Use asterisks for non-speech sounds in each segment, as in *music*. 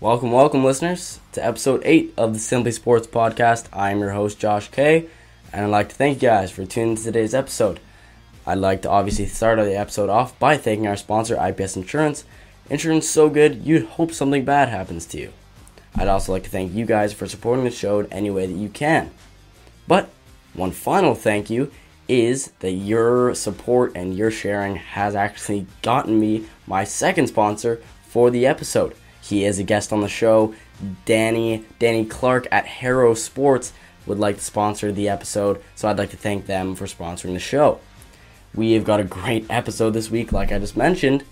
Welcome, welcome, listeners, to episode 8 of the Simply Sports Podcast. I'm your host, Josh Kay, and I'd like to thank you guys for tuning to today's episode. I'd like to obviously start the episode off by thanking our sponsor, IPS Insurance. Insurance so good, you'd hope something bad happens to you. I'd also like to thank you guys for supporting the show in any way that you can. But one final thank you is that your support and your sharing has actually gotten me my second sponsor for the episode. He is a guest on the show. Danny Danny Clark at Harrow Sports would like to sponsor the episode, so I'd like to thank them for sponsoring the show. We have got a great episode this week, like I just mentioned.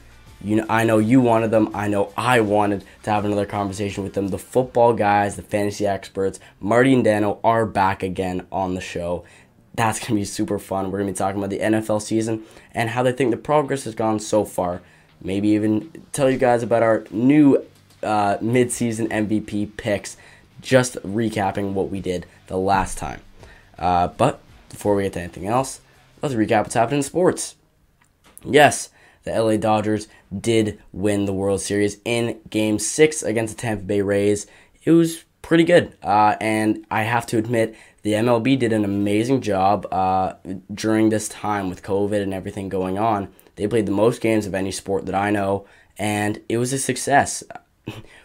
You know, I know you wanted them. I know I wanted to have another conversation with them. The football guys, the fantasy experts, Marty and Dano are back again on the show. That's going to be super fun. We're going to be talking about the NFL season and how they think the progress has gone so far. Maybe even tell you guys about our new uh, mid-season MVP picks. Just recapping what we did the last time. Uh, but before we get to anything else, let's recap what's happening in sports. Yes, the LA Dodgers did win the World Series in Game 6 against the Tampa Bay Rays. It was pretty good. Uh, and I have to admit, the MLB did an amazing job uh, during this time with COVID and everything going on. They played the most games of any sport that I know, and it was a success.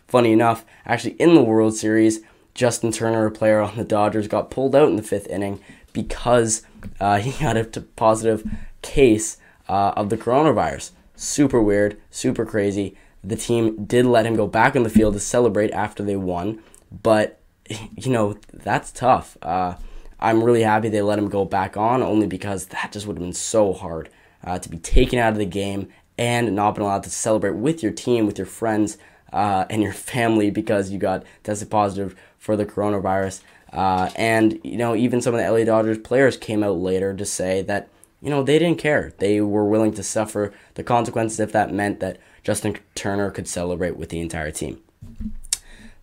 Funny enough, actually, in the World Series, Justin Turner, a player on the Dodgers, got pulled out in the fifth inning because uh, *laughs* he got a positive case uh, of the coronavirus. Super weird, super crazy. The team did let him go back on the field to celebrate after they won, but *laughs* you know that's tough. Uh, I'm really happy they let him go back on, only because that just would have been so hard uh, to be taken out of the game and not been allowed to celebrate with your team, with your friends, uh, and your family because you got tested positive for the coronavirus. Uh, and you know, even some of the LA Dodgers players came out later to say that you know, they didn't care. They were willing to suffer the consequences if that meant that Justin Turner could celebrate with the entire team.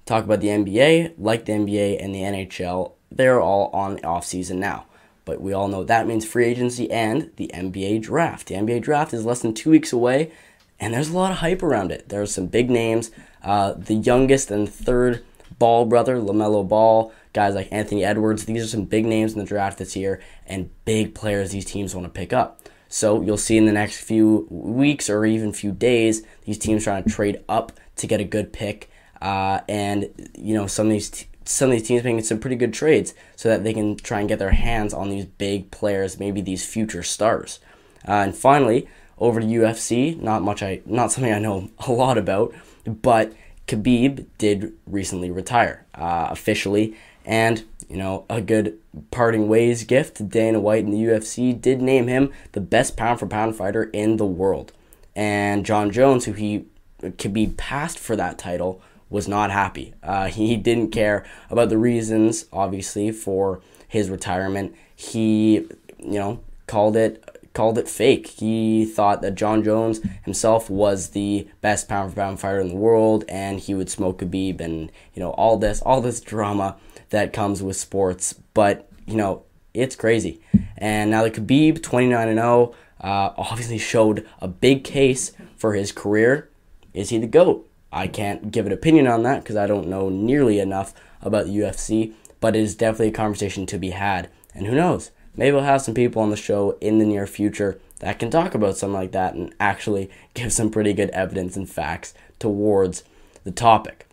Talk about the NBA, like the NBA and the NHL, they're all on off season now. But we all know that means free agency and the NBA draft. The NBA draft is less than two weeks away, and there's a lot of hype around it. There's some big names. Uh, the youngest and third Ball brother, LaMelo Ball, guys like Anthony Edwards. These are some big names in the draft this year and big players these teams want to pick up. So you'll see in the next few weeks or even few days these teams trying to trade up to get a good pick. Uh, and you know some of these t- some of these teams making some pretty good trades so that they can try and get their hands on these big players, maybe these future stars. Uh, and finally, over to UFC. Not much I not something I know *laughs* a lot about, but Khabib did recently retire uh, officially, and you know a good parting ways gift to Dana White and the UFC did name him the best pound for pound fighter in the world. And Jon Jones, who he Khabib passed for that title, was not happy. Uh, he *laughs* didn't care about the reasons, obviously, for his retirement. He, you know, called it called it fake. He thought that Jon Jones himself was the best pound for pound fighter in the world, and he would smoke Khabib, and you know all this, all this drama that comes with sports. But you know it's crazy. And now the Khabib, twenty nine and zero, uh, obviously showed a big case for his career. Is he the goat? I can't give an opinion on that because I don't know nearly enough about the UFC, but it is definitely a conversation to be had. And who knows? Maybe we'll have some people on the show in the near future that can talk about something like that and actually *laughs* give some pretty good evidence and facts towards the topic.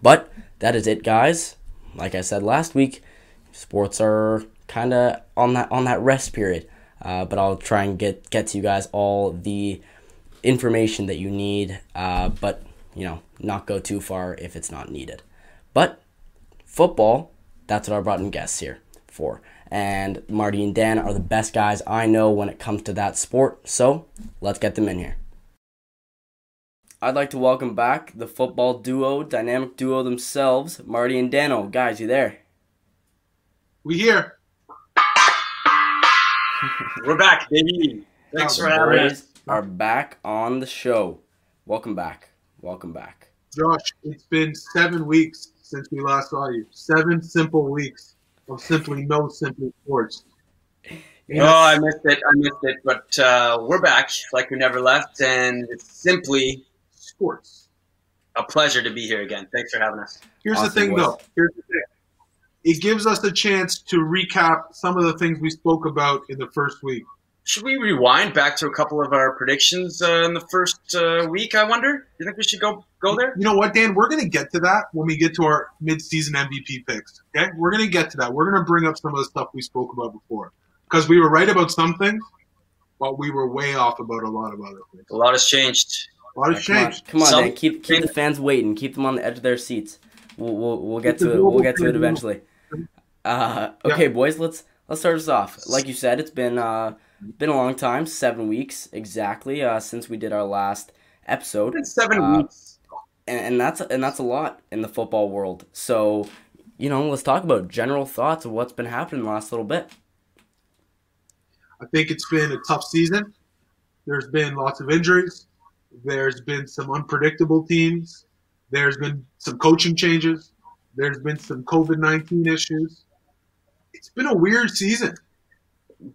But that is it, guys. Like I said last week, sports are kind of on that on that rest period. Uh, but I'll try and get get to you guys all the information that you need. Uh, but you know, not go too far if it's not needed. But football, that's what I brought in guests here for and Marty and Dan are the best guys I know when it comes to that sport. So let's get them in here. I'd like to welcome back the football duo, dynamic duo themselves, Marty and Dano. Guys, you there? We here. We're back, baby. Thanks for having us. Are back on the show. Welcome back. Welcome back. Josh, it's been seven weeks since we last saw you. Seven simple weeks of simply no simply sports. Yes. Oh, I missed it. I missed it. But uh, we're back like we never left, and it's simply sports. a pleasure to be here again. Thanks for having us. Here's Awesome, the thing, boys. though. Here's the thing. It gives us a chance to recap some of the things we spoke about in the first week. Should we rewind back to a couple of our predictions uh, in the first uh, week? I wonder. Do You think we should go go there? You know what, Dan? We're going to get to that when we get to our mid-season MVP picks. Okay, we're going to get to that. We're going to bring up some of the stuff we spoke about before because we were right about some things, but we were way off about a lot of other things. A lot has changed. A lot Yeah, has come on, changed. come on, Some- Dan. Keep keep the fans waiting. Keep them on the edge of their seats. We'll we'll, we'll get It's to it. We'll get to it eventually. Uh, okay, boys. Let's let's start us off. Like you said, it's been uh been a long time. Seven weeks exactly uh, since we did our last episode. It's seven Uh, weeks. and, and that's and that's a lot in the football world. So, you know, let's talk about general thoughts of what's been happening the last little bit. I think it's been a tough season. There's been lots of injuries. There's been some unpredictable teams. There's been some coaching changes. There's been some COVID 19 issues. It's been a weird season.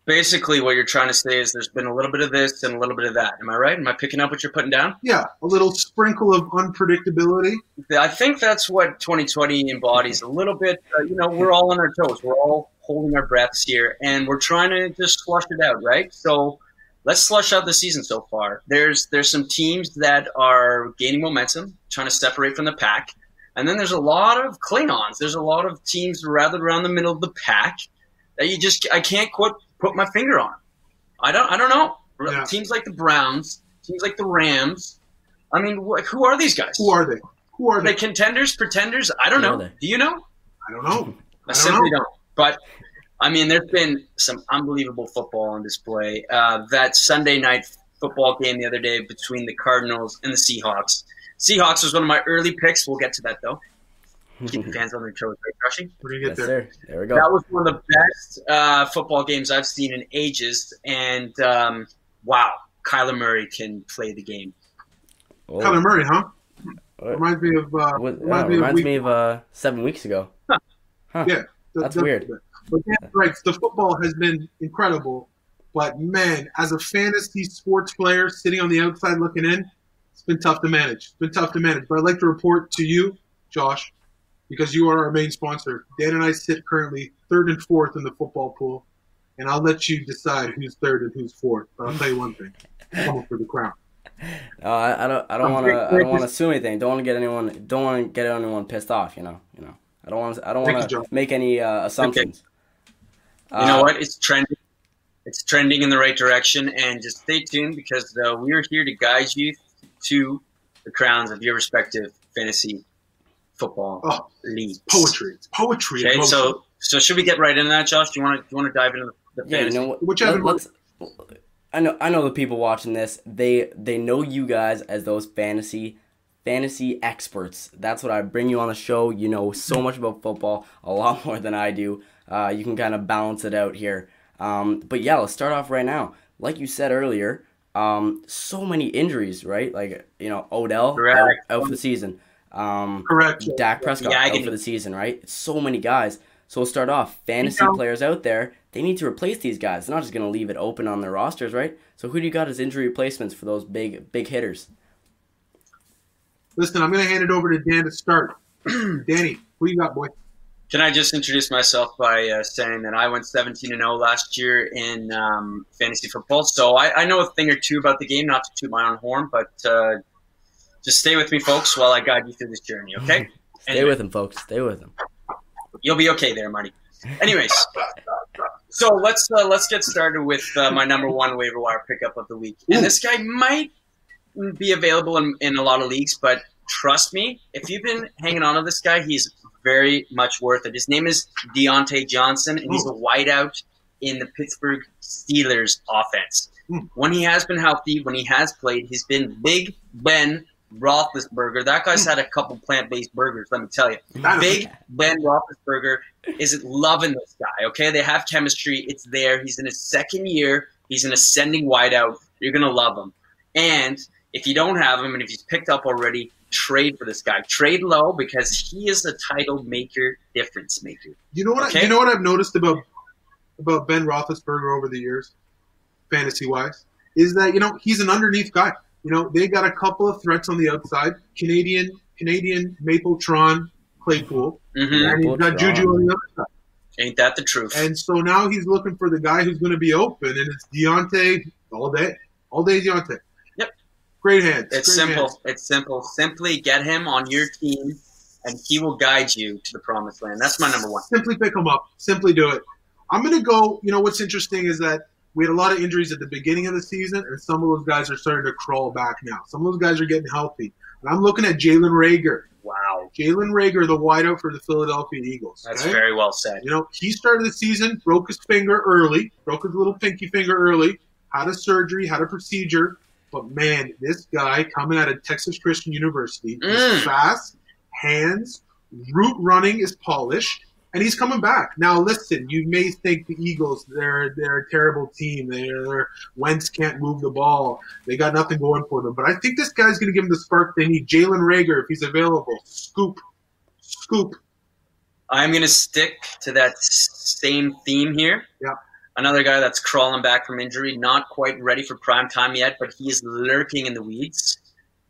Basically, what you're trying to say is there's been a little bit of this and a little bit of that. Am I right? Am I picking up what you're putting down? Yeah, a little sprinkle of unpredictability. I think that's what 2020 embodies a little bit. Uh, you know, we're all on our toes. We're all holding our breaths here, and we're trying to just flush it out, right? So let's flush out the season so far. There's there's some teams that are gaining momentum, trying to separate from the pack, and then there's a lot of Klingons. There's a lot of teams rather around the middle of the pack that you just I can't quite put my finger on. I don't I don't know. Yeah. Teams like the Browns, teams like the Rams. I mean, wh- who are these guys? Who are they? Who are Are they they? contenders, pretenders? I don't Who know. Do you know? I don't know. I, I don't simply know. don't. But I mean, there's been some unbelievable football on display. Uh, that Sunday night football game the other day between the Cardinals and the Seahawks. Seahawks was one of my early picks. We'll get to that though. Keep the fans on their toes, right, Crushy? Where do you get yes, there? sir. There we go. That was one of the best uh, football games I've seen in ages. And um, wow, Kyler Murray can play the game. Oh, Kyler Murray, huh? What? Reminds me of. Uh, what- reminds yeah, me of reminds week- me of uh, seven weeks ago. Yeah, th- That's th- weird. But Dan right, the football has been incredible. But man, as a fantasy sports player sitting on the outside looking in, it's been tough to manage. It's been tough to manage. But I'd like to report to you, Josh, because you are our main sponsor. Dan and I sit currently third and fourth in the football pool, and I'll let you decide who's third and who's fourth. But I'll tell you one thing: I'm coming for the crown. Uh, *laughs* I, I don't. I don't want to. I don't want to assume anything. Don't want to get anyone. Don't want to get anyone pissed off. You know. You know. I don't want. to I don't want to make any uh, assumptions. You know Uh, what? It's trending. It's trending in the right direction, and just stay tuned because uh, we are here to guide you to the crowns of your respective fantasy football Oh, leagues. poetry. It's poetry. Okay, motion. so so should we get right into that, Josh? Do you want to do you want to dive into the, the Yeah. You fantasy? know? Whichever let, I know. I know the people watching this. They they know you guys as those fantasy fantasy experts. That's what I bring you on the show. You know so much about football, a lot *laughs* more than I do. Uh, you can kind of balance it out here. Um, but yeah, let's start off right now. Like you said earlier, um, so many injuries, right? Like you know, Odell out, out for the season. Um, correct. Dak Prescott Yeah, out for the season, right? So many guys. So we'll start off. Fantasy know- players out there, they need to replace these guys. They're not just going to leave it open on their rosters, right? So who do you got as injury replacements for those big big hitters? Listen, I'm going to hand it over to Dan to start. *clears throat* Danny, who you got, boy? Can I just introduce myself by uh, saying that I went 17 and 0 last year in um, fantasy football, so I, I know a thing or two about the game. Not to toot my own horn, but uh, just stay with me, folks, while I guide you through this journey. Okay? *laughs* Stay Anyway. with him, folks. Stay with him. You'll be okay there, Marty. Anyways, so let's uh, let's get started with uh, my number one waiver wire pickup of the week. And this guy might be available in, in a lot of leagues, but trust me, if you've been hanging on to this guy, he's very much worth it. His name is Diontae Johnson, and he's a wideout in the Pittsburgh Steelers offense. Hmm. When he has been healthy, when he has played, he's been Big Ben Roethlisberger. That guy's had a couple plant-based burgers. Let me tell you. Big Ben Roethlisberger is loving this guy. Okay, they have chemistry. It's there. He's in his second year. He's an ascending wideout. You're gonna love him. And if you don't have him, and if he's picked up already, trade for this guy. Trade low because he is a title maker, difference maker. You know what? I, you know what I've noticed about about Ben Roethlisberger over the years, fantasy wise, is that you know he's an underneath guy. You know they got a couple of threats on the outside. Canadian Canadian Mapletron Claypool, hmm and he's got Juju on the other side. Ain't that the truth? And so now he's looking for the guy who's going to be open, and it's Diontae all day, all day Diontae. Yep. Great hands. It's great simple. hands. It's simple. Simply get him on your team, and he will guide you to the promised land. That's my number one. Simply pick him up. Simply do it. I'm going to go. You know what's interesting is that we had a lot of injuries at the beginning of the season, and some of those guys are starting to crawl back now. Some of those guys are getting healthy. And I'm looking at Jalen Reagor. Wow, Jalen Reagor, the wideout for the Philadelphia Eagles. that's very well said. You know, he started the season, broke his finger early, broke his little pinky finger early, had a surgery, had a procedure. But man, this guy coming out of Texas Christian University Mm. is fast, hands, route running is polished, and he's coming back. Now, listen, you may think the Eagles they're they're a terrible team. They're, Wentz can't move the ball. They got nothing going for them. But I think this guy's going to give them the spark they need. Jalen Reagor, if he's available, scoop, scoop. I'm going to stick to that same theme here. Yeah. Another guy that's crawling back from injury, not quite ready for prime time yet, but he is lurking in the weeds,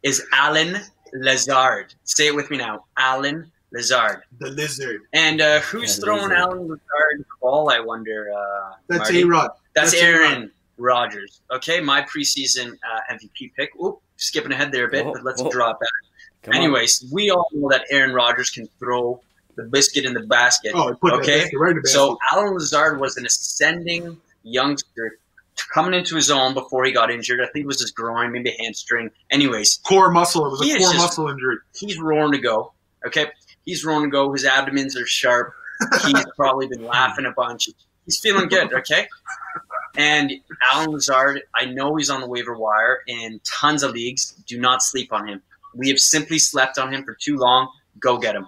is Allen Lazard. Say it with me now. Allen Lazard. The lizard. And uh, who's Yeah, throwing Lazard. Allen Lazard the ball, I wonder? Uh, That's Marty? A Rod. That's, That's Aaron Rodgers. Okay, my preseason uh, MVP pick. Oop, skipping ahead there a bit, Whoa, but let's whoa. draw it back. Come on. Anyways, we all know that Aaron Rodgers can throw the biscuit in the basket. Oh, put Okay, basket right in the basket. So Allen Lazard was an ascending youngster coming into his own before he got injured. I think it was his groin, maybe hamstring. Anyways, core muscle. It was He a is core just- muscle injury. he's roaring to go. Okay, he's rolling to go. His abdomens are sharp. He's *laughs* probably been laughing a bunch. He's feeling good. Okay. And Allen Lazard, I know he's on the waiver wire in tons of leagues. Do not sleep on him. We have simply slept on him for too long. Go get him.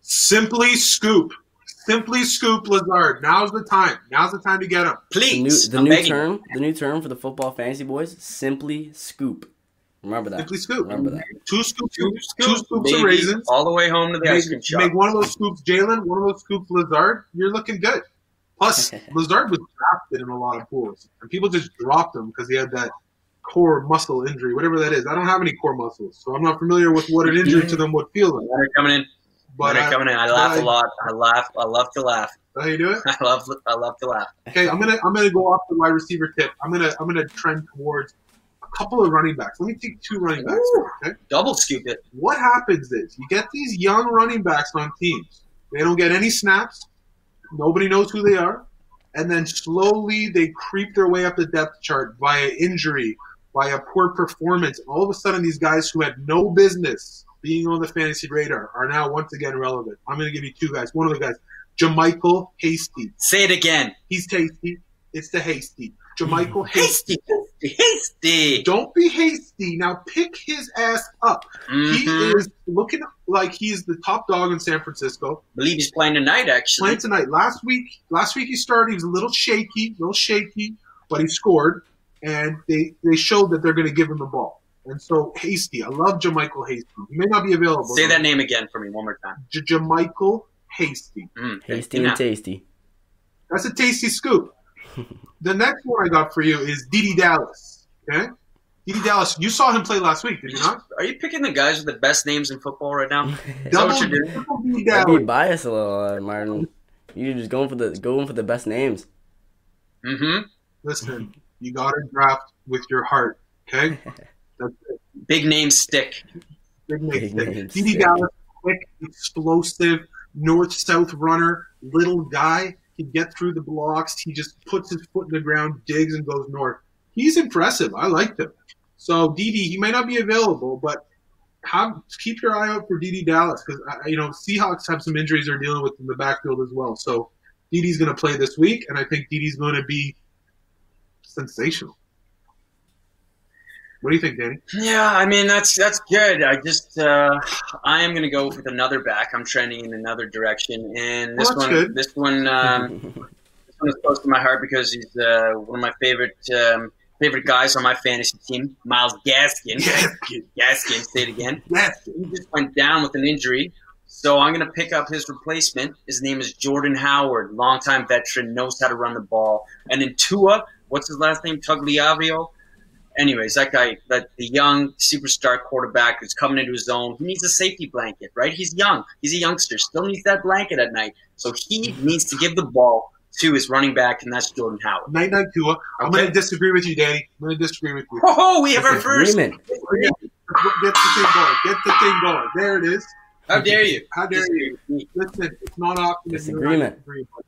Simply scoop. Simply scoop Lazard. Now's the time. Now's the time to get him. the new Please. the new term the new term for the football fantasy boys simply scoop. Remember that. Simply scoop. Remember that. Two scoops. Two Two scoops, scoops baby, of raisins. all the way home to the ice cream shop. make one of those scoops Jalen, one of those scoops Lazard. You're looking good. Plus, *laughs* Lazard was drafted in a lot of pools, and people just dropped him because he had that core muscle injury, whatever that is. I don't have any core muscles, so I'm not familiar with what an injury to them would feel like. Leonard coming in. But Leonard I, coming in. I laugh but a lot. I laugh. I love to laugh. how you do it? *laughs* I love. I love to laugh. Okay, I'm gonna I'm gonna go off the wide receiver tip. I'm gonna I'm gonna trend towards a couple of running backs. Let me take two running backs. Ooh. Okay, Double scoop it. what happens is you get these young running backs on teams. They don't get any snaps. Nobody knows who they are, and then slowly they creep their way up the depth chart via injury, via poor performance. All of a sudden, these guys who had no business being on the fantasy radar are now once again relevant. I'm gonna give you two guys. One of the guys, JaMycal Hasty. Say it again. He's tasty. It's the hasty. JaMycal Hasty. Hasty, hasty. Don't be hasty. Now pick his ass up. He Mhm. is looking like he's the top dog in San Francisco. believe he's playing tonight. Actually, Playing tonight. Last week, last week he started. He was a little shaky, a little shaky, but he scored, and they they showed that they're going to give him the ball. And so Hasty, I love JaMycal Hasty. He may not be available. say that name again for me one more time. J- JaMycal Hasty. Mm. Hasty and tasty. That's a tasty scoop. The next one I got for you is Didi Dallas. Okay, Didi Dallas. You saw him play last week, did you not? Are you picking the guys with the best names in football right now? that Double, what you're doing? double Didi I'd be biased a little, uh, Martin. You're just going for the going for the best names. Mm-hmm. Listen, you got to draft with your heart. Okay, *laughs* that's it. Big name stick. Big Big name. names. Didi Dallas, quick, explosive, north-south runner, little guy. He get through the blocks. He just puts his foot in the ground, digs, and goes north. He's impressive. I liked him. So DD, he may not be available, but have keep your eye out for DD Dallas because you know Seahawks have some injuries they're dealing with in the backfield as well. So Didi's going to play this week, and I think Didi's going to be sensational. What do you think, Danny? Yeah, I mean that's that's good. I just uh, I am gonna go with another back. I'm trending in another direction, and this Oh, that's one good. this one um, *laughs* this one is close to my heart because he's uh, one of my favorite um, favorite guys on my fantasy team, Myles Gaskin. *laughs* Gaskin, say it again. Yes. He just went down with an injury, so I'm going to pick up his replacement. His name is Jordan Howard, longtime veteran, knows how to run the ball. And in Tua, what's his last name? Tugliavio. Anyways, that guy, that the young superstar quarterback who's coming into his own, he needs a safety blanket, right? He's young. He's a youngster. Still needs that blanket at night. So he needs to give the ball to his running back, and that's Jordan Howard. Night night Tua. I'm going to disagree with you, Danny. I'm going to disagree with you. Oh, we have our first. Disagreement. Get the thing going. Get the thing going. There it is. How dare you? How dare you? Listen, it's not often that you and I Disagreement. disagree, but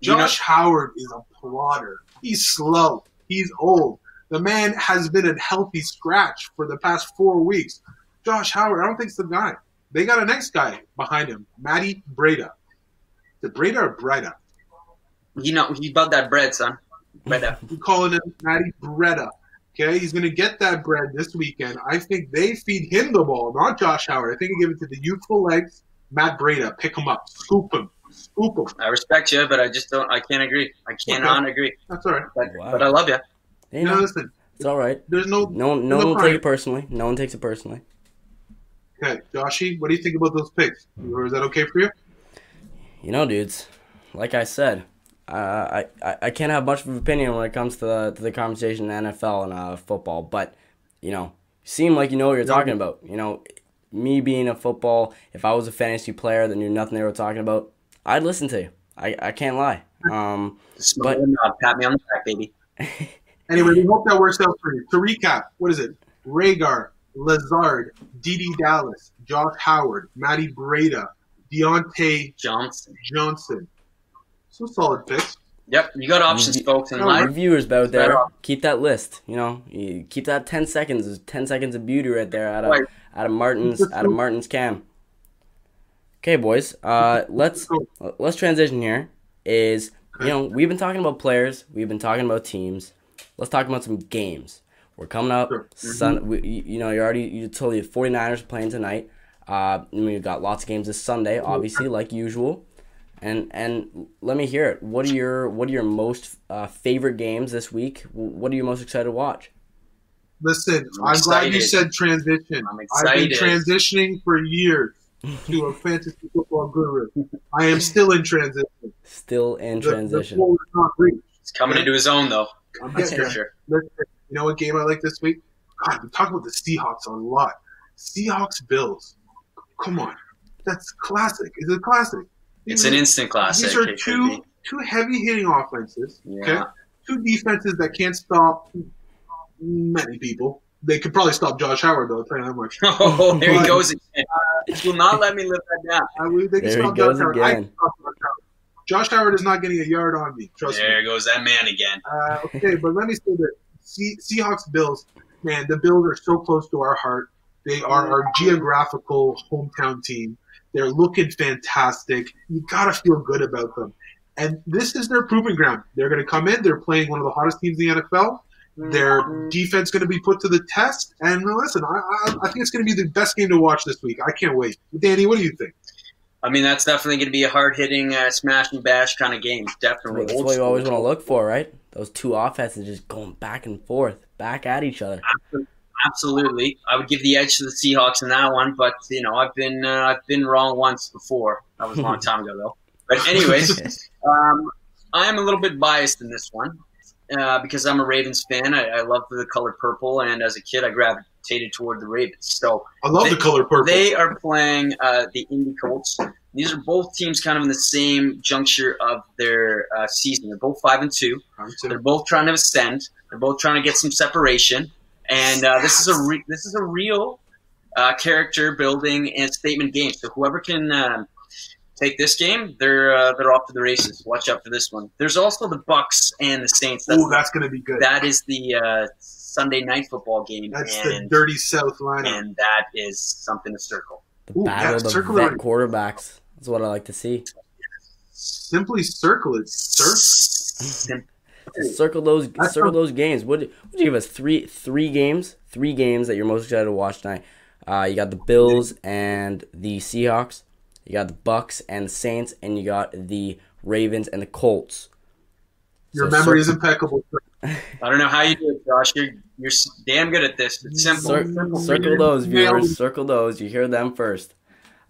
You know- Howard is a plotter. He's slow. He's old. The man has been a healthy scratch for the past four weeks. Josh Howard, I don't think it's the guy. They got a next guy behind him, Matty Breida. The Breda or Breda? You know, he about that bread, son. Bread up. *laughs* We calling him Matty Breida. Okay, he's going to get that bread this weekend. I think they feed him the ball, not Josh Howard. I think they give it to the youthful legs, Matt Breida. Pick him up, scoop him, scoop him. I respect you, but I just don't. I can't agree. I cannot agree. That's all right. But, Wow. but I love you. You You know, know, listen, it's all right. there's no. No, no No one will take it personally. No one takes it personally. Okay, Joshy, what do you think about those picks? Or is that okay for you? You know, dudes, like I said, uh, I, I I can't have much of an opinion when it comes to the to the conversation in NFL and uh, football, but you know, seem like you know what you're talking about. You know, me being a football, if I was a fantasy player that knew nothing they were talking about, I'd listen to you. I, I can't lie. Um, But- and nod. Pat me on the back, baby. *laughs* Anyway, we hope that works out for you. To recap, what is it? Reagor, Lazard, Didi Dallas, Josh Howard, Matty Breida, Diontae Johnson. Johnson. Some solid picks. Yep, you got options, You- folks, in life. Our viewers out Right there, on. keep that list. You know, you keep that ten seconds. Ten seconds of beauty right there out of Right. out of Martin's out of Martin's cam. Okay, boys. Uh, let's let's transition here. Is you know we've been talking about players, we've been talking about teams. Let's talk about some games. We're coming up. Sure. Sun, we, you you know, you already you told you 49ers playing tonight. Uh, and we've got lots of games this Sunday, obviously, like usual. And and let me hear it. What are your what are your most uh, favorite games this week? What are you most excited to watch? Listen, I'm I'm, glad you said transition. I'm excited. I've been transitioning for years *laughs* to a fantasy football guru. I am still in transition. Still in The- The, transition. goal is not reached. He's coming into his own, though. I'm That's getting for sure. You know what game I like this week? God, we talk about the Seahawks a lot. Seahawks Bills. Come on, that's classic. It's a classic. It's an instant classic. These are It two two heavy hitting offenses. Okay, two defenses that can't stop many people. They could probably stop Josh Howard though. I'll tell you that much. *laughs* Oh, there he goes again. Uh, he will not let me live that down. I, would- they can There he stop goes Josh Howard. I again. can stop Josh Howard. Josh Howard is not getting a yard on me. Trust me. There goes that man again. Uh, okay, but let me say that Se- Seahawks Bills, man, the Bills are so close to our heart. They are our geographical hometown team. They're looking fantastic. You gotta feel good about them. And this is their proving ground. They're going to come in. They're playing one of the hottest teams in the NFL. Their defense is going to be put to the test. And listen, I, I, I think it's going to be the best game to watch this week. I can't wait. Danny, what do you think? I mean, that's definitely going to be a hard hitting, uh, smash and bash kind of game. Definitely. That's what you always want to look for, right? Those two offenses just going back and forth, back at each other. Absolutely, I would give the edge to the Seahawks in that one, but you know I've been uh, I've been wrong once before. That was a long *laughs* time ago though. But anyways, *laughs* um, I am a little bit biased in this one uh, because I'm a Ravens fan. I, I love the color purple, and as a kid, I gravitated toward the Ravens. So I love They- the color purple. they are playing uh, the Indy Colts. These are both teams kind of in the same juncture of their uh, season. They're both five and two. They're both trying to ascend. They're both trying to get some separation, and uh, this is a re- this is a real uh, character building and statement game. So whoever can um, take this game, they're uh, they're off to the races. Watch out for this one. There's also the Bucks and the Saints. That's, Ooh, that's going to be good. that is the uh, Sunday night football game, That's the dirty South lineup. and that is something to circle. The Ooh, battle yeah, of the circle vet quarterbacks. That's what I like to see. Simply circle it, sir. Sim- Circle those, That's circle those games. What would you give us? Three, three games, three games that you're most excited to watch tonight. Uh, you got the Bills and the Seahawks. You got the Bucks and the Saints, and you got the Ravens and the Colts. Your So memory is impeccable. sir. I don't know how you do it, Josh. You're you're damn good at this. It's simple. Cir- circle those viewers. Circle those. You hear them first.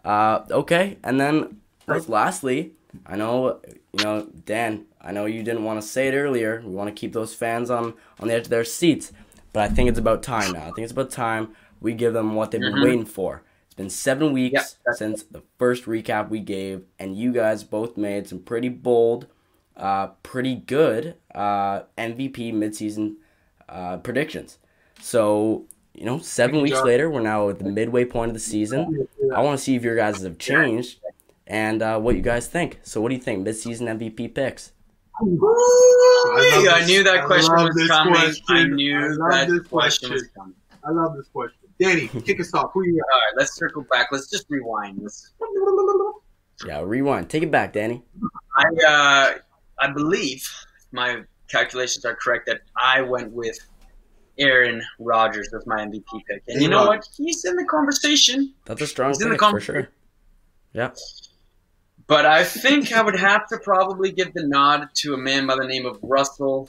Uh, okay, and then lastly, I know you know Dan. I know you didn't want to say it earlier. We want to keep those fans on on the edge of their seats. but I think it's about time now. I think it's about time we give them what they've been Mhm. waiting for. It's been seven weeks Yeah, since the first recap we gave, and you guys both made some pretty bold, uh, pretty good uh, MVP midseason uh, predictions. So, you know, seven weeks job. later, we're now at the midway point of the season. I want to see if your guys have changed and uh, what you guys think. So, what do you think? Midseason MVP picks? I I knew that question was this coming. I knew I love that this question was coming. I love this question. Danny, *laughs* kick us off. Who you got? All right, let's circle back. Let's just rewind. Let's, Yeah, rewind. Take it back, Danny. I uh, I believe my calculations are correct that I went with Aaron Rodgers as my MVP pick, and you know what? He's in the conversation. That's a strong He's in the pick for conversation. sure. Yeah. But I think I would have to probably give the nod to a man by the name of Russell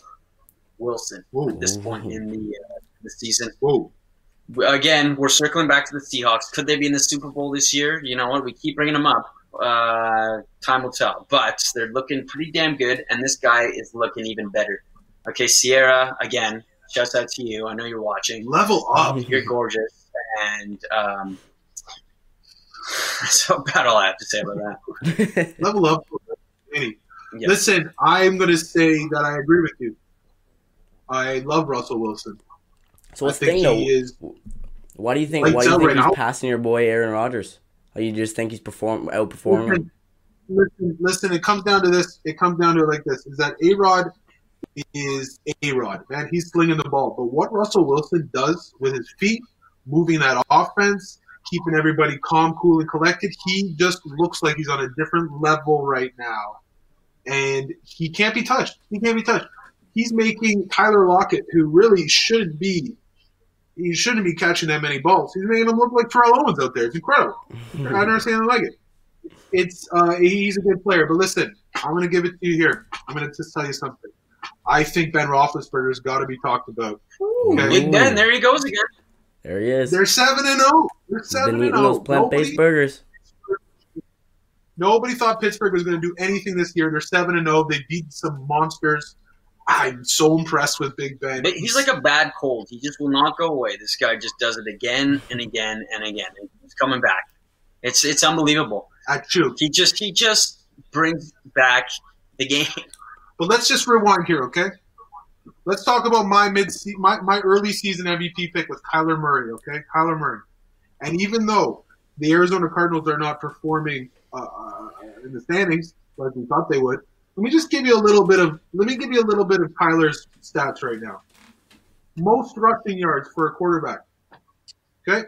Wilson Whoa, at this point in the uh, the season. whoa. Again, we're circling back to the Seahawks. Could they be in the Super Bowl this year? You know what? We keep bringing them up. Uh, time will tell. But they're looking pretty damn good, and this guy is looking even better. Okay, Sierra, again, shouts out to you. I know you're watching. Level up. You're gorgeous, and um, *laughs* that's about all I have to say about that. *laughs* Level up. Danny. Yeah. Listen, I'm going to say that I agree with you. I love Russell Wilson. so, what's the thing, though? is. Why do you think? Lights Why do you think right he's now. passing your boy Aaron Rodgers? Or you just think he's perform outperforming? Listen, listen, listen, it comes down to this. It comes down to it like this: is that A Rod is A Rod, man. He's slinging the ball, but what Russell Wilson does with his feet, moving that offense, keeping everybody calm, cool, and collected, he just looks like he's on a different level right now, and he can't be touched. He can't be touched. He's making Tyler Lockett, who really should be. He shouldn't be catching that many balls. He's making them look like Terrell Owens out there. It's incredible. I don't understand anything like it. It's uh, he's a good player, but listen, I'm going to give it to you here. I'm going to just tell you something. I think Ben Roethlisberger's got to be talked about. Okay. Big Ben, there he goes again. There he is. They're seven and zero. They're seven and zero. those plant-based burgers. nobody thought Pittsburgh was going to do anything this year. They're seven and zero. They beat some monsters. I'm so impressed with Big Ben. But he's like a bad cold. He just will not go away. This guy just does it again and again and again. He's coming back. It's it's unbelievable. you. He just he just brings back the game. *laughs* But let's just rewind here, okay? Let's talk about my mid my, my early season MVP pick with Kyler Murray, okay? Kyler Murray. And even though the Arizona Cardinals are not performing uh, uh, in the standings like we thought they would, let me just give you a little bit of let me give you a little bit of Tyler's stats right now. Most rushing yards for a quarterback. Okay?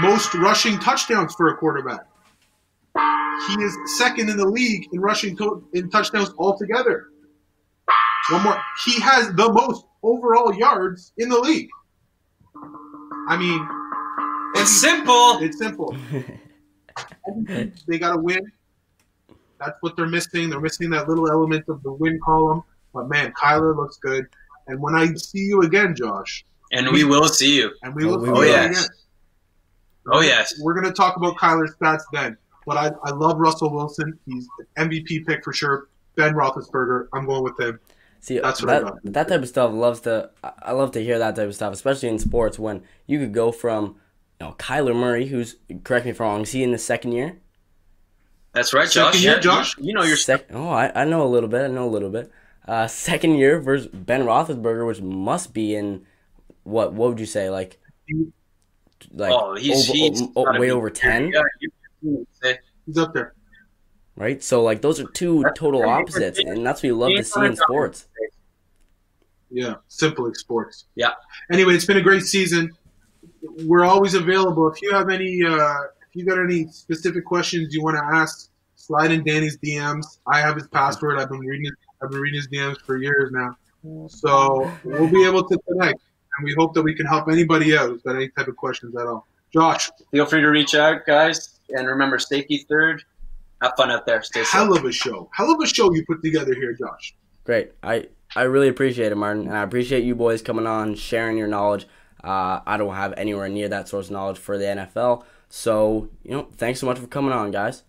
Most rushing touchdowns for a quarterback. He is second in the league in rushing to- in touchdowns altogether. One more. He has the most overall yards in the league. I mean, It's simple. it's simple. *laughs* they got to win. That's what they're missing. They're missing that little element of the win column. But man, Kyler looks good. And when I see you again, Josh, And we will see you. and we Oh, will we see will. you oh, Yes. again. Oh yes. We're going to talk about Kyler's stats then. But I, I love Russell Wilson. He's an MVP pick for sure. Ben Roethlisberger, I'm going with him. See, That's what that, got. that type of stuff loves to. I- I love to hear that type of stuff, especially in sports when you could go from, you know, Kyler Murray, who's correct me if I'm wrong, is he in the second year? That's right, Second Josh. year, Yeah, Josh? You, you know your Sec- oh, I, I know a little bit. I know a little bit. Uh, second year versus Ben Roethlisberger, which must be in what? What would you say? Like, like Oh, he's, over, he's o- gotta way over ten, Yeah, you- you- He's up there. right? So like those are two That's total opposites, and that's what you love to see in sports. Yeah, Simply Sports. Yeah. Anyway, it's been a great season. We're always available. If you have any, uh, if you got any specific questions you want to ask, slide in Danny's DMs. I have his password. I've been reading. His, I've been reading his DMs for years now. So we'll be able to connect, and we hope that we can help anybody out who's got any type of questions at all. Josh, Feel free to reach out, guys. And remember, safety third. Have fun out there. Stay safe. hell of a show. Hell of a show you put together here, Josh. Great. I I really appreciate it, Martin, and I appreciate you boys coming on, sharing your knowledge. Uh, I don't have anywhere near that source of knowledge for the NFL, so you know, thanks so much for coming on, guys.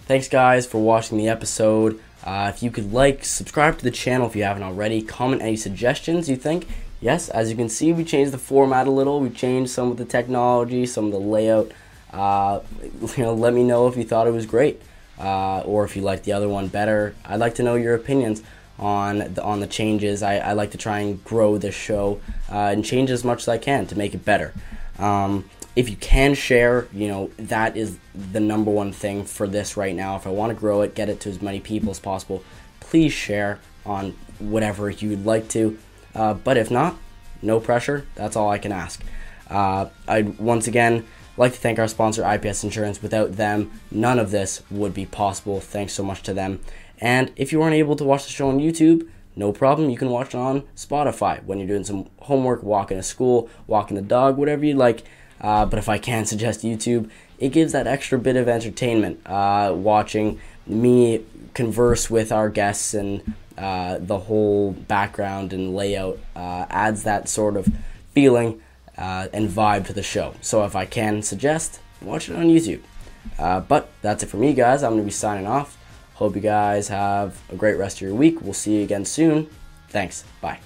Thanks, guys, for watching the episode. Uh, if you could like, subscribe to the channel if you haven't already. Comment any suggestions you think yes, as you can see, we changed the format a little. We changed some of the technology, some of the layout. Uh, *laughs* you know, let me know if you thought it was great uh, or if you liked the other one better. I'd like to know your opinions on the, on the changes. I, I like to try and grow this show uh, and change as much as I can to make it better. Um, if you can share, you know, that is the number one thing for this right now. If I want to grow it, get it to as many people as possible, please share on whatever you'd like to. Uh, but if not, no pressure. That's all I can ask. Uh, I once again like to thank our sponsor, IPS Insurance. Without them, none of this would be possible. Thanks so much to them. And if you weren't able to watch the show on YouTube, no problem. You can watch it on Spotify when you're doing some homework, walking to school, walking the dog, whatever you like. Uh, but if I can suggest YouTube, it gives that extra bit of entertainment. Uh, watching me converse with our guests and uh, the whole background and layout uh, adds that sort of feeling uh, and vibe to the show. So if I can suggest, watch it on YouTube. Uh, but that's it for me, guys. I'm going to be signing off. Hope you guys have a great rest of your week. We'll see you again soon. Thanks. Bye.